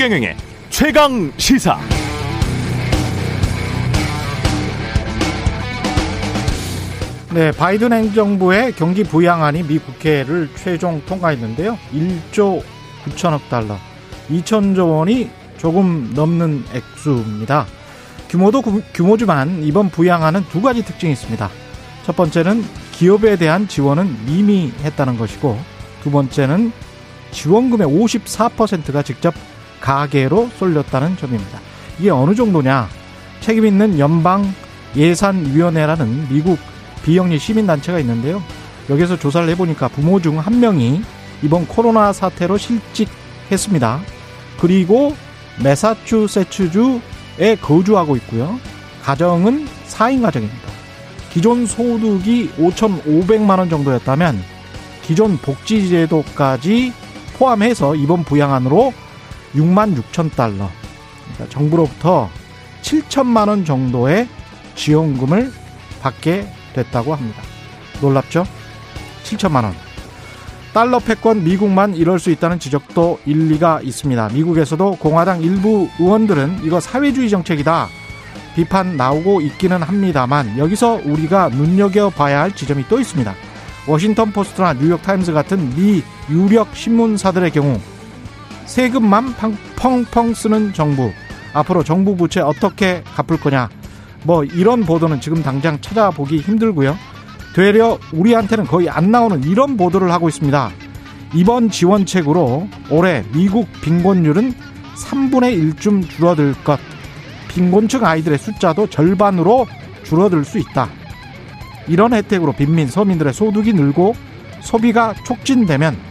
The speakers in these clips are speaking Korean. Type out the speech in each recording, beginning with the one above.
최경영의 최강 시사. 네, 바이든 행정부의 경기 부양안이 미 국회를 최종 통과했는데요. 1조 9천억 달러, 2천조 원이 조금 넘는 액수입니다. 규모도 규모지만 이번 부양안은 두 가지 특징이 있습니다. 첫 번째는 기업에 대한 지원은 미미했다는 것이고 두 번째는 지원금의 54%가 직접 가계로 쏠렸다는 점입니다. 이게 어느 정도냐? 책임 있는 연방 예산위원회라는 미국 비영리 시민단체가 있는데요. 여기서 조사를 해보니까 부모 중 한 명이 이번 코로나 사태로 실직했습니다. 그리고 메사추세츠주에 거주하고 있고요. 가정은 4인 가정입니다. 기존 소득이 5,500만 원 정도였다면 기존 복지제도까지 포함해서 이번 부양안으로 6만 6천 달러, 그러니까 정부로부터 7천만 원 정도의 지원금을 받게 됐다고 합니다. 놀랍죠? 7천만 원. 달러 패권 미국만 이럴 수 있다는 지적도 일리가 있습니다. 미국에서도 공화당 일부 의원들은 이거 사회주의 정책이다. 비판 나오고 있기는 합니다만 여기서 우리가 눈여겨봐야 할 지점이 또 있습니다. 워싱턴 포스트나 뉴욕 타임즈 같은 미 유력 신문사들의 경우 세금만 펑펑 쓰는 정부 앞으로 정부 부채 어떻게 갚을 거냐 뭐 이런 보도는 지금 당장 찾아보기 힘들고요. 되려 우리한테는 거의 안 나오는 이런 보도를 하고 있습니다. 이번 지원책으로 올해 미국 빈곤율은 3분의 1쯤 줄어들 것. 빈곤층 아이들의 숫자도 절반으로 줄어들 수 있다. 이런 혜택으로 빈민 서민들의 소득이 늘고 소비가 촉진되면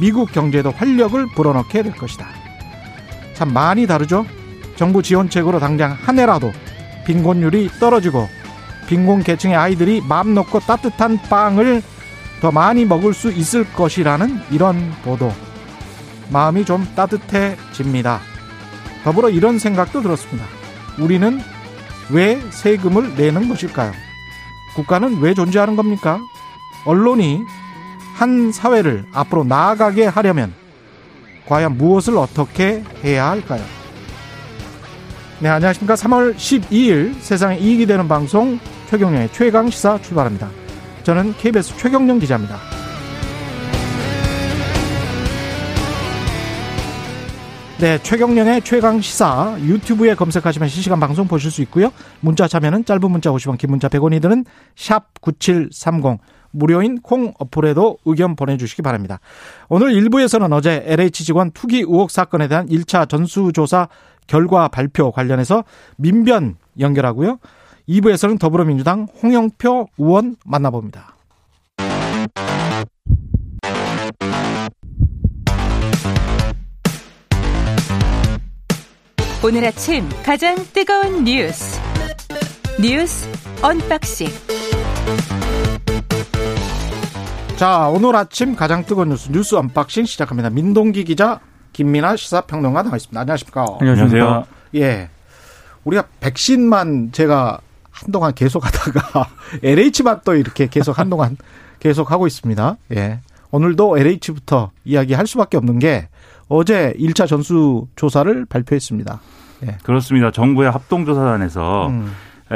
미국 경제에도 활력을 불어넣게 될 것이다. 참 많이 다르죠? 정부 지원책으로 당장 한 해라도 빈곤율이 떨어지고 빈곤 계층의 아이들이 마음 놓고 따뜻한 빵을 더 많이 먹을 수 있을 것이라는 이런 보도. 마음이 좀 따뜻해집니다. 더불어 이런 생각도 들었습니다. 우리는 왜 세금을 내는 것일까요? 국가는 왜 존재하는 겁니까? 언론이 한 사회를 앞으로 나아가게 하려면 과연 무엇을 어떻게 해야 할까요? 네, 안녕하십니까. 3월 12일 세상에 이익이 되는 방송 최경령의 최강 시사 출발합니다. 저는 KBS 최경령 기자입니다. 네, 최경령의 최강 시사 유튜브에 검색하시면 실시간 방송 보실 수 있고요. 문자 참여는 짧은 문자 50원, 긴 문자 100원이 드는 샵 9730 무료인 콩 어플에도 의견 보내주시기 바랍니다. 오늘 1부에서는 어제 LH 직원 투기 의혹 사건에 대한 1차 전수조사 결과 발표 관련해서 민변 연결하고요. 2부에서는 더불어민주당 홍영표 의원 만나봅니다. 오늘 아침 가장 뜨거운 뉴스 뉴스 언박싱 자 오늘 아침 가장 뜨거운 뉴스 뉴스 언박싱 시작합니다. 민동기 기자 김민아 시사평론가 나와 있습니다. 안녕하십니까? 안녕하세요. 예. 우리가 백신만 제가 한동안 계속 하다가 LH만 또 이렇게 계속 한동안 계속 하고 있습니다. 예. 오늘도 LH부터 이야기할 수밖에 없는 게 어제 1차 전수 조사를 발표했습니다. 예. 그렇습니다. 정부의 합동조사단에서 음.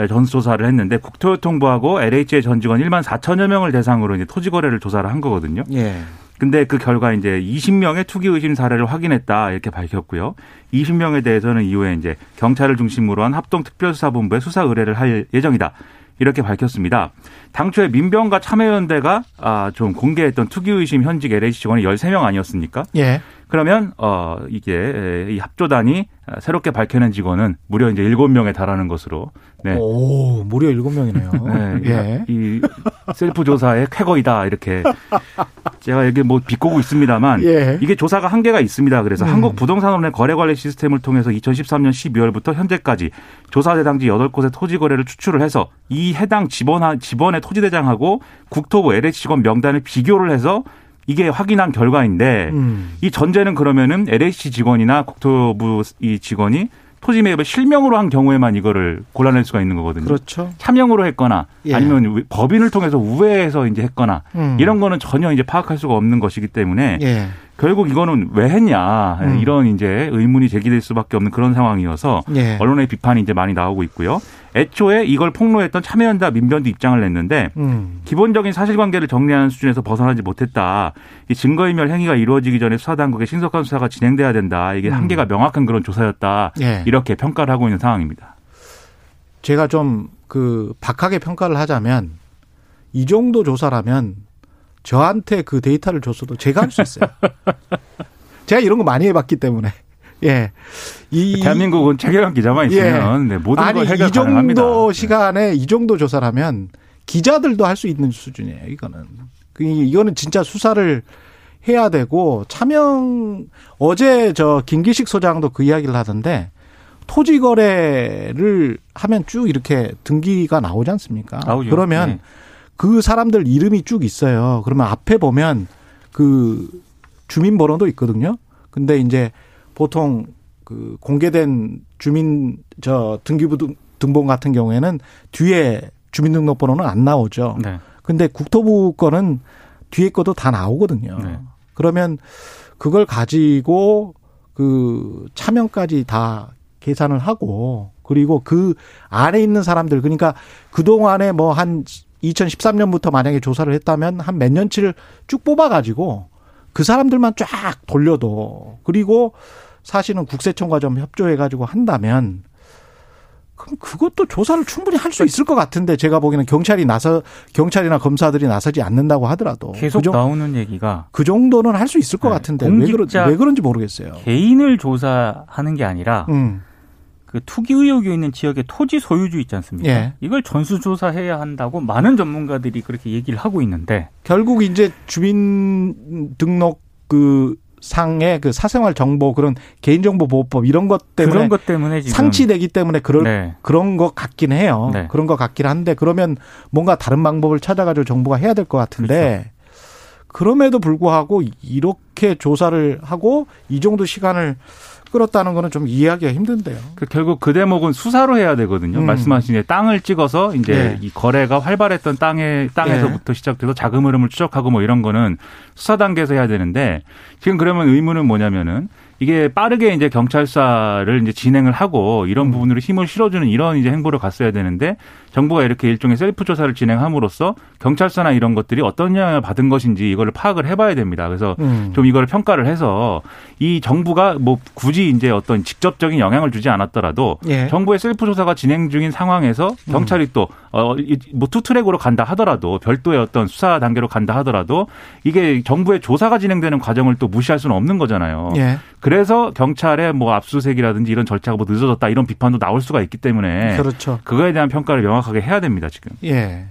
전수조사를 했는데 국토교통부하고 LH의 전 직원 1만 4천여 명을 대상으로 이제 토지 거래를 조사를 한 거거든요. 예. 근데 그 결과 이제 20명의 투기 의심 사례를 확인했다 이렇게 밝혔고요. 20명에 대해서는 이후에 이제 경찰을 중심으로 한 합동 특별수사본부에 수사 의뢰를 할 예정이다. 이렇게 밝혔습니다. 당초에 민병과 참여연대가 아, 좀 공개했던 투기 의심 현직 LH 직원이 13명 아니었습니까? 예. 그러면 어 이게 이 합조단이 새롭게 밝혀낸 직원은 무려 이제 7명에 달하는 것으로 네. 오, 무려 7명이네요. 네. 예. 이 셀프 조사의 쾌거이다 이렇게 제가 여기 뭐 비꼬고 있습니다만 예. 이게 조사가 한계가 있습니다. 그래서 음. 한국 부동산원의 거래 관리 시스템을 통해서 2013년 12월부터 현재까지 조사 대상지 8곳의 토지 거래를 추출을 해서 이 해당 지번 지번의 토지 대장하고 국토부 LH 직원 명단을 비교를 해서 이게 확인한 결과인데 음. 이 전제는 그러면은 LH 직원이나 국토부 이 직원이 토지 매입을 실명으로 한 경우에만 이거를 골라낼 수가 있는 거거든요. 그렇죠. 차명으로 했거나 예. 아니면 법인을 통해서 우회해서 이제 했거나 음. 이런 거는 전혀 이제 파악할 수가 없는 것이기 때문에 예. 결국 이거는 왜 했냐 음. 이런 이제 의문이 제기될 수밖에 없는 그런 상황이어서 예. 언론의 비판이 이제 많이 나오고 있고요. 애초에 이걸 폭로했던 참여연대 민변도 입장을 냈는데 음. 기본적인 사실관계를 정리하는 수준에서 벗어나지 못했다. 이 증거인멸 행위가 이루어지기 전에 수사당국의 신속한 수사가 진행돼야 된다. 이게 음. 한계가 명확한 그런 조사였다. 예. 이렇게 평가를 하고 있는 상황입니다. 제가 좀 그 박하게 평가를 하자면 이 정도 조사라면 저한테 그 데이터를 줬어도 제가 할 수 있어요. 제가 이런 거 많이 해봤기 때문에. 예. 이 대한민국은 최경환 기자만 있으면 예. 네, 모든 아니, 걸 해결 이 정도 가능합니다. 네. 시간에 이 정도 조사라면 기자들도 할 수 있는 수준이에요. 이거는. 그 이거는 진짜 수사를 해야 되고 차명 어제 저 김기식 소장도 그 이야기를 하던데 토지 거래를 하면 쭉 이렇게 등기가 나오지 않습니까? 나오죠. 그러면 네. 그 사람들 이름이 쭉 있어요. 그러면 앞에 보면 그 주민번호도 있거든요. 근데 이제 보통 그 공개된 주민 저 등기부 등본 같은 경우에는 뒤에 주민등록번호는 안 나오죠. 네. 근데 국토부 거는 뒤에 것도 다 나오거든요. 네. 그러면 그걸 가지고 그 차명까지 다 계산을 하고 그리고 그 안에 있는 사람들 그러니까 그동안에 뭐 한 2013년부터 만약에 조사를 했다면 한 몇 년치를 쭉 뽑아 가지고 그 사람들만 쫙 돌려도 그리고 사실은 국세청과 좀 협조해가지고 한다면 그럼 그것도 조사를 충분히 할 수 있을 것 같은데 제가 보기에는 경찰이 나서 경찰이나 검사들이 나서지 않는다고 하더라도 계속 그 정, 나오는 얘기가 그 정도는 할 수 있을 것 네. 같은데 왜, 그런, 왜 그런지 모르겠어요. 개인을 조사하는 게 아니라 음. 그 투기 의혹이 있는 지역의 토지 소유주 있지 않습니까? 예. 이걸 전수조사해야 한다고 많은 전문가들이 그렇게 얘기를 하고 있는데 결국 이제 주민 등록 그 상의 그 사생활 정보 그런 개인정보 보호법 이런 것 때문에 그런 것 때문에 상치되기 때문에 그런 네. 그런 것 같긴 해요. 네. 그런 것 같긴 한데 그러면 뭔가 다른 방법을 찾아가지고 정부가 해야 될 것 같은데 그렇죠. 그럼에도 불구하고 이렇게 조사를 하고 이 정도 시간을 끌었다는 거는 좀 이해하기가 힘든데요. 그 결국 그 대목은 수사로 해야 되거든요. 음. 말씀하신 땅을 찍어서 이제 네. 이 거래가 활발했던 땅에 땅에서부터 네. 시작돼서 자금 흐름을 추적하고 뭐 이런 거는 수사 단계에서 해야 되는데 지금 그러면 의문은 뭐냐면은 이게 빠르게 이제 경찰 수사를 이제 진행을 하고 이런 음. 부분으로 힘을 실어주는 이런 이제 행보를 갔어야 되는데 정부가 이렇게 일종의 셀프 조사를 진행함으로써 경찰서나 이런 것들이 어떤 영향을 받은 것인지 이거를 파악을 해봐야 됩니다. 그래서 음. 좀 이거를 평가를 해서 이 정부가 뭐 굳이 이제 어떤 직접적인 영향을 주지 않았더라도 예. 정부의 셀프 조사가 진행 중인 상황에서 음. 경찰이 음. 또 어 뭐 투 트랙으로 간다 하더라도 별도의 어떤 수사 단계로 간다 하더라도 이게 정부의 조사가 진행되는 과정을 또 무시할 수는 없는 거잖아요. 예. 그래서 경찰의 뭐 압수수색이라든지 이런 절차가 뭐 늦어졌다 이런 비판도 나올 수가 있기 때문에 그렇죠. 그거에 대한 평가를 명확하게 해야 됩니다 지금. 예.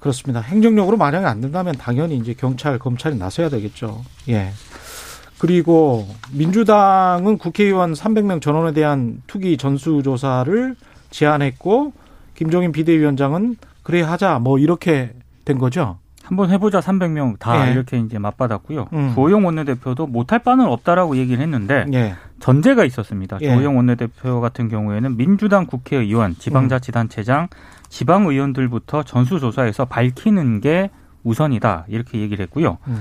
그렇습니다. 행정력으로 만약에 안 된다면 당연히 이제 경찰, 검찰이 나서야 되겠죠. 예. 그리고 민주당은 국회의원 300명 전원에 대한 투기 전수조사를 제안했고 김종인 비대위원장은 그래 하자 뭐 이렇게 된 거죠. 한번 해보자 300명 다 예. 이렇게 이제 맞받았고요. 음. 조호영 원내대표도 못할 바는 없다라고 얘기를 했는데 예. 전제가 있었습니다. 예. 조호영 원내대표 같은 경우에는 민주당 국회의원, 지방자치단체장, 지방의원들부터 전수조사에서 밝히는 게 우선이다 이렇게 얘기를 했고요. 음.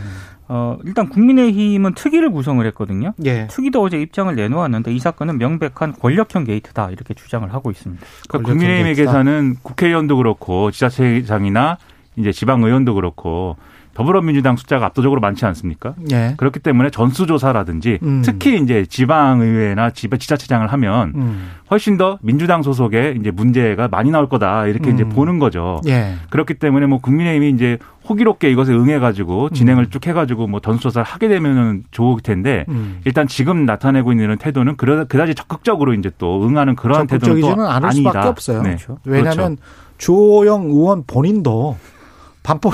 어, 일단 국민의힘은 특위를 구성을 했거든요. 예. 특위도 어제 입장을 내놓았는데 이 사건은 명백한 권력형 게이트다 이렇게 주장을 하고 있습니다. 그러니까 국민의힘에게서는 국회의원도 그렇고 지자체장이나 이제 지방 의원도 그렇고 더불어민주당 숫자가 압도적으로 많지 않습니까? 예. 그렇기 때문에 전수조사라든지 음. 특히 이제 지방의회나 지자체장을 하면 음. 훨씬 더 민주당 소속의 이제 문제가 많이 나올 거다 이렇게 음. 이제 보는 거죠. 예. 그렇기 때문에 뭐 국민의힘이 이제 호기롭게 이것에 응해가지고 진행을 음. 쭉 해가지고 뭐 전수조사를 하게 되면은 좋을 텐데 음. 일단 지금 나타내고 있는 태도는 그다지 적극적으로 이제 또 응하는 그러한 태도는 또 않을 수밖에 없어요. 네. 그렇죠. 왜냐하면 그렇죠. 주호영 의원 본인도 반포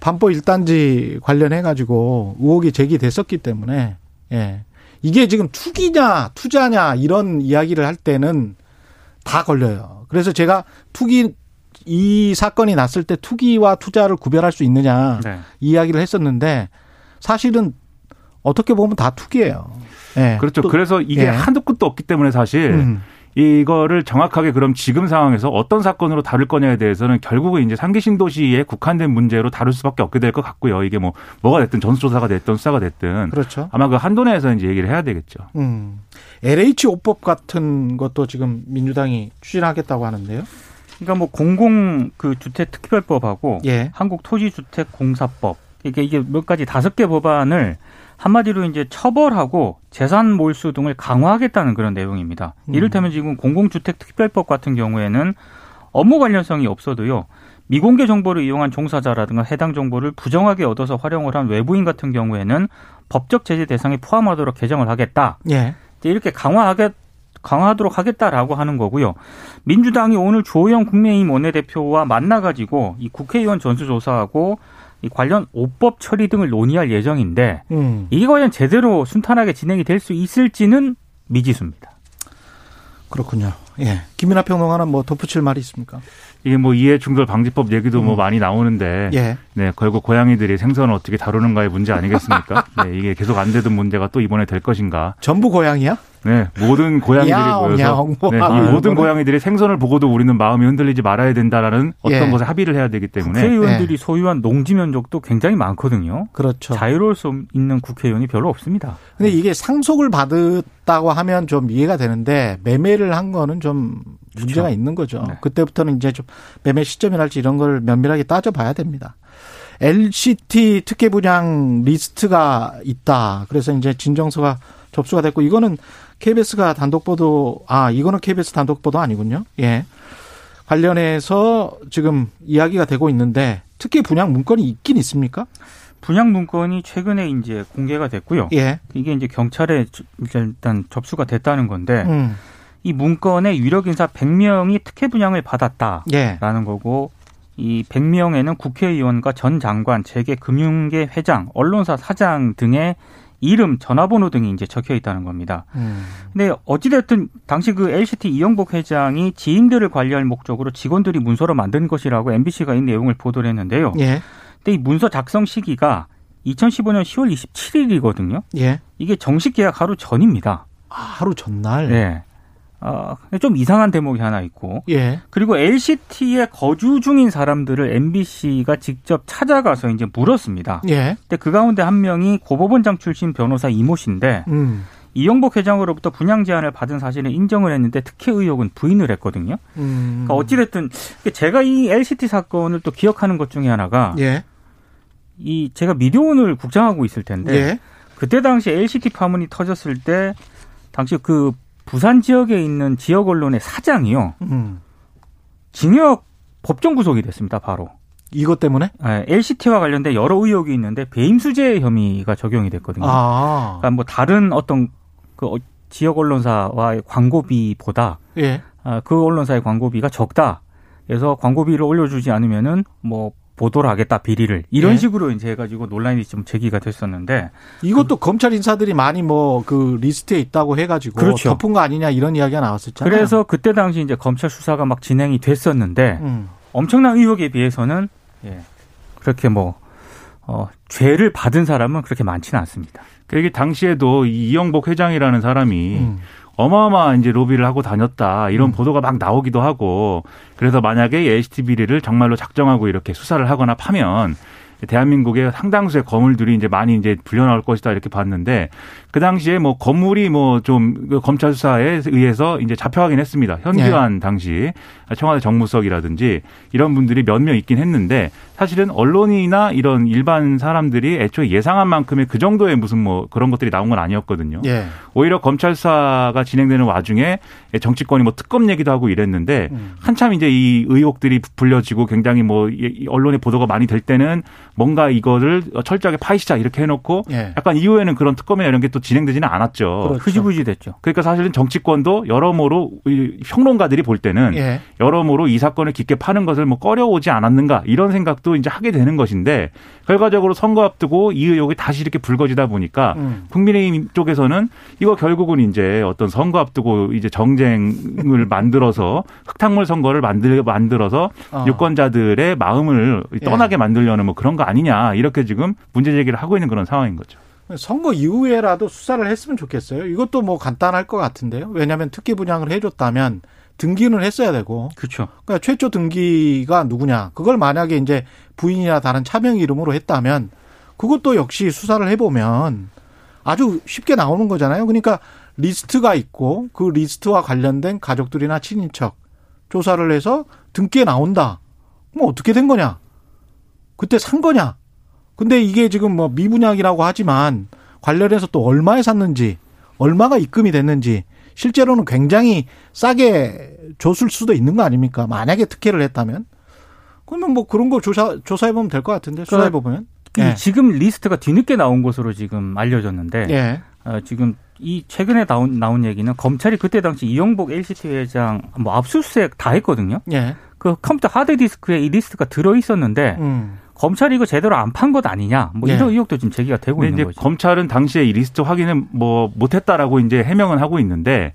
반포 일단지 관련해 가지고 의혹이 제기됐었기 때문에 예. 이게 지금 투기냐 투자냐 이런 이야기를 할 때는 다 걸려요. 그래서 제가 투기 이 사건이 났을 때 투기와 투자를 구별할 수 있느냐 네. 이야기를 했었는데 사실은 어떻게 보면 다 투기예요. 예. 그렇죠. 또, 그래서 이게 예. 한도 끝도 없기 때문에 사실 음. 이거를 정확하게 그럼 지금 상황에서 어떤 사건으로 다룰 거냐에 대해서는 결국은 이제 상계 신도시에 국한된 문제로 다룰 수밖에 없게 될 것 같고요. 이게 뭐 뭐가 됐든 전수조사가 됐든 수사가 됐든 그렇죠. 아마 그 한도 내에서 이제 얘기를 해야 되겠죠. 음. LH 오법 같은 것도 지금 민주당이 추진하겠다고 하는데요. 그러니까 뭐 공공 그 주택 특별법하고 예. 한국 토지 주택 공사법 이게 이게 몇 가지 다섯 개 법안을 한마디로 이제 처벌하고 재산 몰수 등을 강화하겠다는 그런 내용입니다. 음. 이를테면 지금 공공주택 특별법 같은 경우에는 업무 관련성이 없어도요. 미공개 정보를 이용한 종사자라든가 해당 정보를 부정하게 얻어서 활용을 한 외부인 같은 경우에는 법적 제재 대상에 포함하도록 개정을 하겠다. 예. 이렇게 강화하게 강화하도록 하겠다라고 하는 거고요. 민주당이 오늘 조영 국민의힘 원내대표와 만나가지고 이 국회의원 전수조사하고 이 관련 오법 처리 등을 논의할 예정인데 음. 이게 과연 제대로 순탄하게 진행이 될 수 있을지는 미지수입니다. 그렇군요. 예. 김민하 평론가는 뭐 덧붙일 말이 있습니까? 이게 뭐 이해 충돌 방지법 얘기도 뭐 음. 뭐 많이 나오는데 예. 네 결국 고양이들이 생선을 어떻게 다루는가의 문제 아니겠습니까? 네, 이게 계속 안 되던 문제가 또 이번에 될 것인가? 전부 고양이야? 네, 모든 고양이들이 야옹, 모여서 야옹, 네, 이 모든 고양이들이 생선을 보고도 우리는 마음이 흔들리지 말아야 된다라는 어떤 예. 것에 합의를 해야 되기 때문에 국회의원들이 예. 소유한 농지 면적도 굉장히 많거든요. 그렇죠. 자유로울 수 있는 국회의원이 별로 없습니다. 근데 이게 상속을 받았다고 하면 좀 이해가 되는데 매매를 한 거는 좀 문제가 그렇죠. 있는 거죠. 네. 그때부터는 이제 좀 매매 시점이랄지 이런 걸 면밀하게 따져봐야 됩니다. LCT 특혜 분양 리스트가 있다. 그래서 이제 진정서가 접수가 됐고 이거는 KBS가 단독 보도 아 이거는 KBS 단독 보도 아니군요. 예. 관련해서 지금 이야기가 되고 있는데 특히 분양 문건이 있긴 있습니까? 분양 문건이 최근에 이제 공개가 됐고요. 예. 이게 이제 경찰에 일단 접수가 됐다는 건데 음. 이 문건에 유력 인사 100명이 특혜 분양을 받았다라는 예. 거고 이 100명에는 국회의원과 전 장관, 재계 금융계 회장, 언론사 사장 등의 이름, 전화번호 등이 이제 적혀 있다는 겁니다. 음. 근데 어찌됐든 당시 그 LCT 이영복 회장이 지인들을 관리할 목적으로 직원들이 문서로 만든 것이라고 MBC가 이 내용을 보도를 했는데요. 예. 근데 이 문서 작성 시기가 2015년 10월 27일이거든요. 예. 이게 정식 계약 하루 전입니다. 아, 하루 전날? 네. 어, 좀 이상한 대목이 하나 있고. 예. 그리고 LCT에 거주 중인 사람들을 MBC가 직접 찾아가서 이제 물었습니다. 예. 근데 그 가운데 한 명이 고법원장 출신 변호사 이모 씨인데, 음. 이영복 회장으로부터 분양 제안을 받은 사실을 인정을 했는데 특혜 의혹은 부인을 했거든요. 음. 그러니까 어찌됐든 제가 이 LCT 사건을 또 기억하는 것 중에 하나가 예. 이 제가 미디어원을 국장하고 있을 텐데 예. 그때 당시 LCT 파문이 터졌을 때 당시 그 부산 지역에 있는 지역 언론의 사장이요. 음. 징역 법정 구속이 됐습니다. 바로. 이것 때문에? 네, LCT와 관련된 여러 의혹이 있는데 배임 수재 혐의가 적용이 됐거든요. 아. 그러니까 뭐 다른 어떤 그 어, 지역 언론사와의 광고비보다 예. 아, 그 언론사의 광고비가 적다. 그래서 광고비를 올려주지 않으면은 뭐 보도를 하겠다 비리를 이런 네. 식으로 이제 해가지고 논란이 좀 제기가 됐었는데 이것도 그, 검찰 인사들이 많이 뭐 그 리스트에 있다고 해가지고 그렇죠. 덮은 거 아니냐 이런 이야기가 나왔었잖아요. 그래서 그때 당시 이제 검찰 수사가 막 진행이 됐었는데 음. 엄청난 의혹에 비해서는 예, 그렇게 뭐 어, 죄를 받은 사람은 그렇게 많지는 않습니다. 그게 당시에도 이영복 회장이라는 사람이 음. 어마어마한 이제 로비를 하고 다녔다 이런 음. 보도가 막 나오기도 하고 그래서 만약에 LCT 비리를 정말로 작정하고 이렇게 수사를 하거나 파면 대한민국의 상당수의 건물들이 이제 많이 이제 불려 나올 것이다 이렇게 봤는데 그 당시에 뭐 건물이 뭐좀그 검찰 수사에 의해서 이제 잡혀가긴 했습니다. 현기환 네. 당시 청와대 정무석이라든지 이런 분들이 몇 명 있긴 했는데 사실은 언론이나 이런 일반 사람들이 애초에 예상한 만큼의 그 정도의 무슨 뭐 그런 것들이 나온 건 아니었거든요. 예. 오히려 검찰 수사가 진행되는 와중에 정치권이 뭐 특검 얘기도 하고 이랬는데 음. 한참 이제 이 의혹들이 부풀려지고 굉장히 뭐 언론의 보도가 많이 될 때는 뭔가 이거를 철저하게 파이시자 이렇게 해놓고 예. 약간 이후에는 그런 특검이나 이런 게또 진행되지는 않았죠. 그렇죠. 흐지부지 됐죠. 그러니까 사실은 정치권도 여러모로 평론가들이 볼 때는 예. 여러모로 이 사건을 깊게 파는 것을 뭐 꺼려오지 않았는가 이런 생각도 이제 하게 되는 것인데 결과적으로 선거 앞두고 이 의혹이 다시 이렇게 불거지다 보니까 음. 국민의힘 쪽에서는 이거 결국은 이제 어떤 선거 앞두고 이제 정쟁을 만들어서 흙탕물 선거를 만들 만들어서 어. 유권자들의 마음을 떠나게 예. 만들려는 뭐 그런 거 아니냐 이렇게 지금 문제 제기를 하고 있는 그런 상황인 거죠. 선거 이후에라도 수사를 했으면 좋겠어요. 이것도 뭐 간단할 것 같은데요. 왜냐하면 특기 분양을 해줬다면 등기는 했어야 되고. 그렇죠. 그러니까 최초 등기가 누구냐. 그걸 만약에 이제 부인이나 다른 차명 이름으로 했다면 그것도 역시 수사를 해보면 아주 쉽게 나오는 거잖아요. 그러니까 리스트가 있고 그 리스트와 관련된 가족들이나 친인척 조사를 해서 등기에 나온다. 그럼 어떻게 된 거냐? 그때 산 거냐? 근데 이게 지금 뭐 미분양이라고 하지만 관련해서 또 얼마에 샀는지, 얼마가 입금이 됐는지, 실제로는 굉장히 싸게 줬을 수도 있는 거 아닙니까? 만약에 특혜를 했다면. 그러면 뭐 그런 거 조사, 조사해보면 될 것 같은데, 수사해보면. 예. 지금 리스트가 뒤늦게 나온 것으로 지금 알려졌는데, 예. 어, 지금 이 최근에 나온, 나온 얘기는 검찰이 그때 당시 이영복 LCT 회장 뭐 압수수색 다 했거든요. 예. 그 컴퓨터 하드디스크에 이 리스트가 들어 있었는데, 음. 검찰이 이거 제대로 안 판 것 아니냐 뭐 이런 네. 의혹도 지금 제기가 되고 있는 거죠. 검찰은 당시에 이 리스트 확인을 뭐 못했다라고 이제 해명은 하고 있는데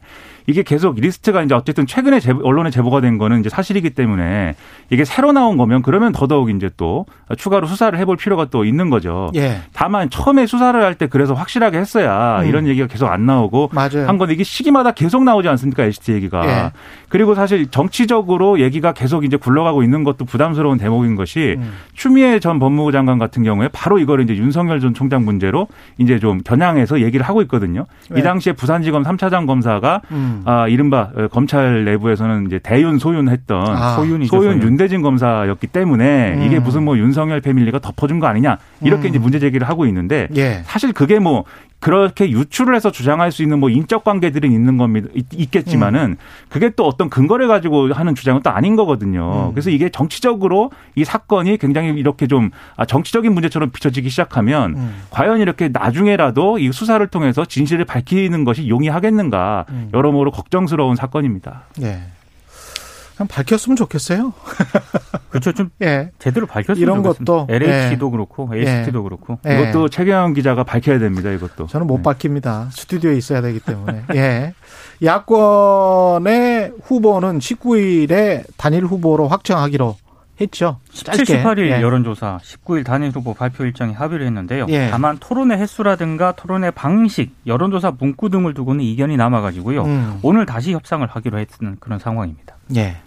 이게 계속 리스트가 이제 어쨌든 최근에 제보, 언론에 제보가 된 거는 이제 사실이기 때문에 이게 새로 나온 거면 그러면 더더욱 이제 또 추가로 수사를 해볼 필요가 또 있는 거죠. 예. 다만 처음에 수사를 할 때 그래서 확실하게 했어야 음. 이런 얘기가 계속 안 나오고 맞아요. 한 건데 이게 시기마다 계속 나오지 않습니까 LCT 얘기가. 예. 그리고 사실 정치적으로 얘기가 계속 이제 굴러가고 있는 것도 부담스러운 대목인 것이 음. 추미애 전 법무부 장관 같은 경우에 바로 이거를 이제 윤석열 전 총장 문제로 이제 좀 겨냥해서 얘기를 하고 있거든요. 예. 이 당시에 부산지검 3차장 검사가 음. 음. 아, 이른바 검찰 내부에서는 이제 대윤 소윤했던 아, 소윤 소윤 윤대진 검사였기 때문에 음. 이게 무슨 뭐 윤석열 패밀리가 덮어준 거 아니냐 이렇게 음. 이제 문제 제기를 하고 있는데 예. 사실 그게 뭐 그렇게 유출을 해서 주장할 수 있는 뭐 인적 관계들은 있는 겁니다. 있겠지만은 음. 그게 또 어떤 근거를 가지고 하는 주장은 또 아닌 거거든요. 음. 그래서 이게 정치적으로 이 사건이 굉장히 이렇게 좀 아, 정치적인 문제처럼 비춰지기 시작하면 음. 과연 이렇게 나중에라도 이 수사를 통해서 진실을 밝히는 것이 용이하겠는가 음. 여러모로 걱정스러운 사건입니다. 네. 그냥 밝혔으면 좋겠어요. 그렇죠. 좀 예. 제대로 밝혔으면 이런 좋겠습니다. 것도 LH도 예. 그렇고 LCT도 예. 그렇고 예. 이것도 최경영 기자가 밝혀야 됩니다. 이것도. 저는 못 네. 밝힙니다. 스튜디오에 있어야 되기 때문에. 예. 야권의 후보는 19일에 단일 후보로 확정하기로 했죠. 17, 18일 예. 여론조사 19일 단일 후보 발표 일정에 합의를 했는데요. 예. 다만 토론의 횟수라든가 토론의 방식, 여론조사 문구 등을 두고는 이견이 남아가지고요. 음. 오늘 다시 협상을 하기로 했는 그런 상황입니다. 예.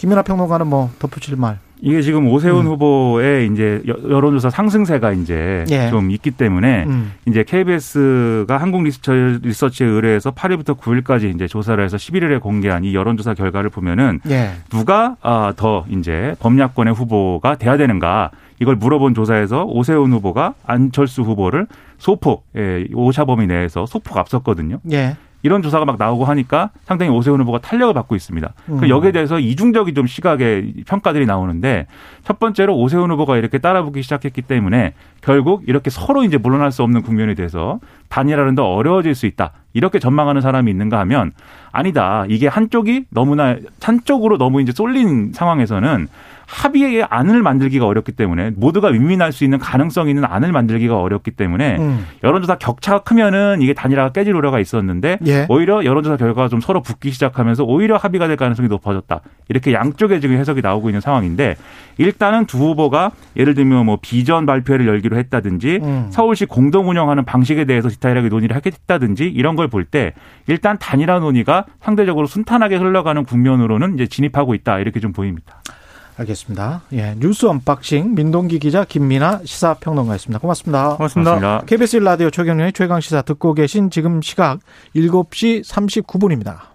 김연아 평론가는 뭐 덧붙일 말. 이게 지금 오세훈 음. 후보의 이제 여론조사 상승세가 이제 예. 좀 있기 때문에 음. 이제 KBS가 한국 리서치 에 의뢰해서 8일부터 9일까지 이제 조사를 해서 11일에 공개한 이 여론조사 결과를 보면은 예. 누가 아, 더 이제 범야권의 후보가 돼야 되는가 이걸 물어본 조사에서 오세훈 후보가 안철수 후보를 소폭 예, 오차 범위 내에서 소폭 앞섰거든요. 예. 이런 조사가 막 나오고 하니까 상당히 오세훈 후보가 탄력을 받고 있습니다. 그 음. 여기에 대해서 이중적인 좀 시각의 평가들이 나오는데 첫 번째로 오세훈 후보가 이렇게 따라붙기 시작했기 때문에 결국 이렇게 서로 이제 물러날 수 없는 국면이 돼서 단일화는 더 어려워질 수 있다. 이렇게 전망하는 사람이 있는가 하면 아니다. 이게 한쪽이 너무나 한쪽으로 너무 이제 쏠린 상황에서는 합의의 안을 만들기가 어렵기 때문에 모두가 윈윈할 수 있는 가능성 있는 안을 만들기가 어렵기 때문에 음. 여론조사 격차가 크면은 이게 단일화가 깨질 우려가 있었는데 예. 오히려 여론조사 결과가 좀 서로 붙기 시작하면서 오히려 합의가 될 가능성이 높아졌다. 이렇게 양쪽에 지금 해석이 나오고 있는 상황인데 일단은 두 후보가 예를 들면 뭐 비전 발표회를 열기로 했다든지 음. 서울시 공동 운영하는 방식에 대해서 디테일하게 논의를 하겠다든지 이런 걸 볼 때 일단 단일화 논의가 상대적으로 순탄하게 흘러가는 국면으로는 이제 진입하고 있다 이렇게 좀 보입니다. 알겠습니다. 예, 뉴스 언박싱 민동기 기자 김민아 시사평론가였습니다. 고맙습니다. 고맙습니다. 고맙습니다. KBS 라디오 최경영의 최강 시사 듣고 계신 지금 시각 7시 39분입니다.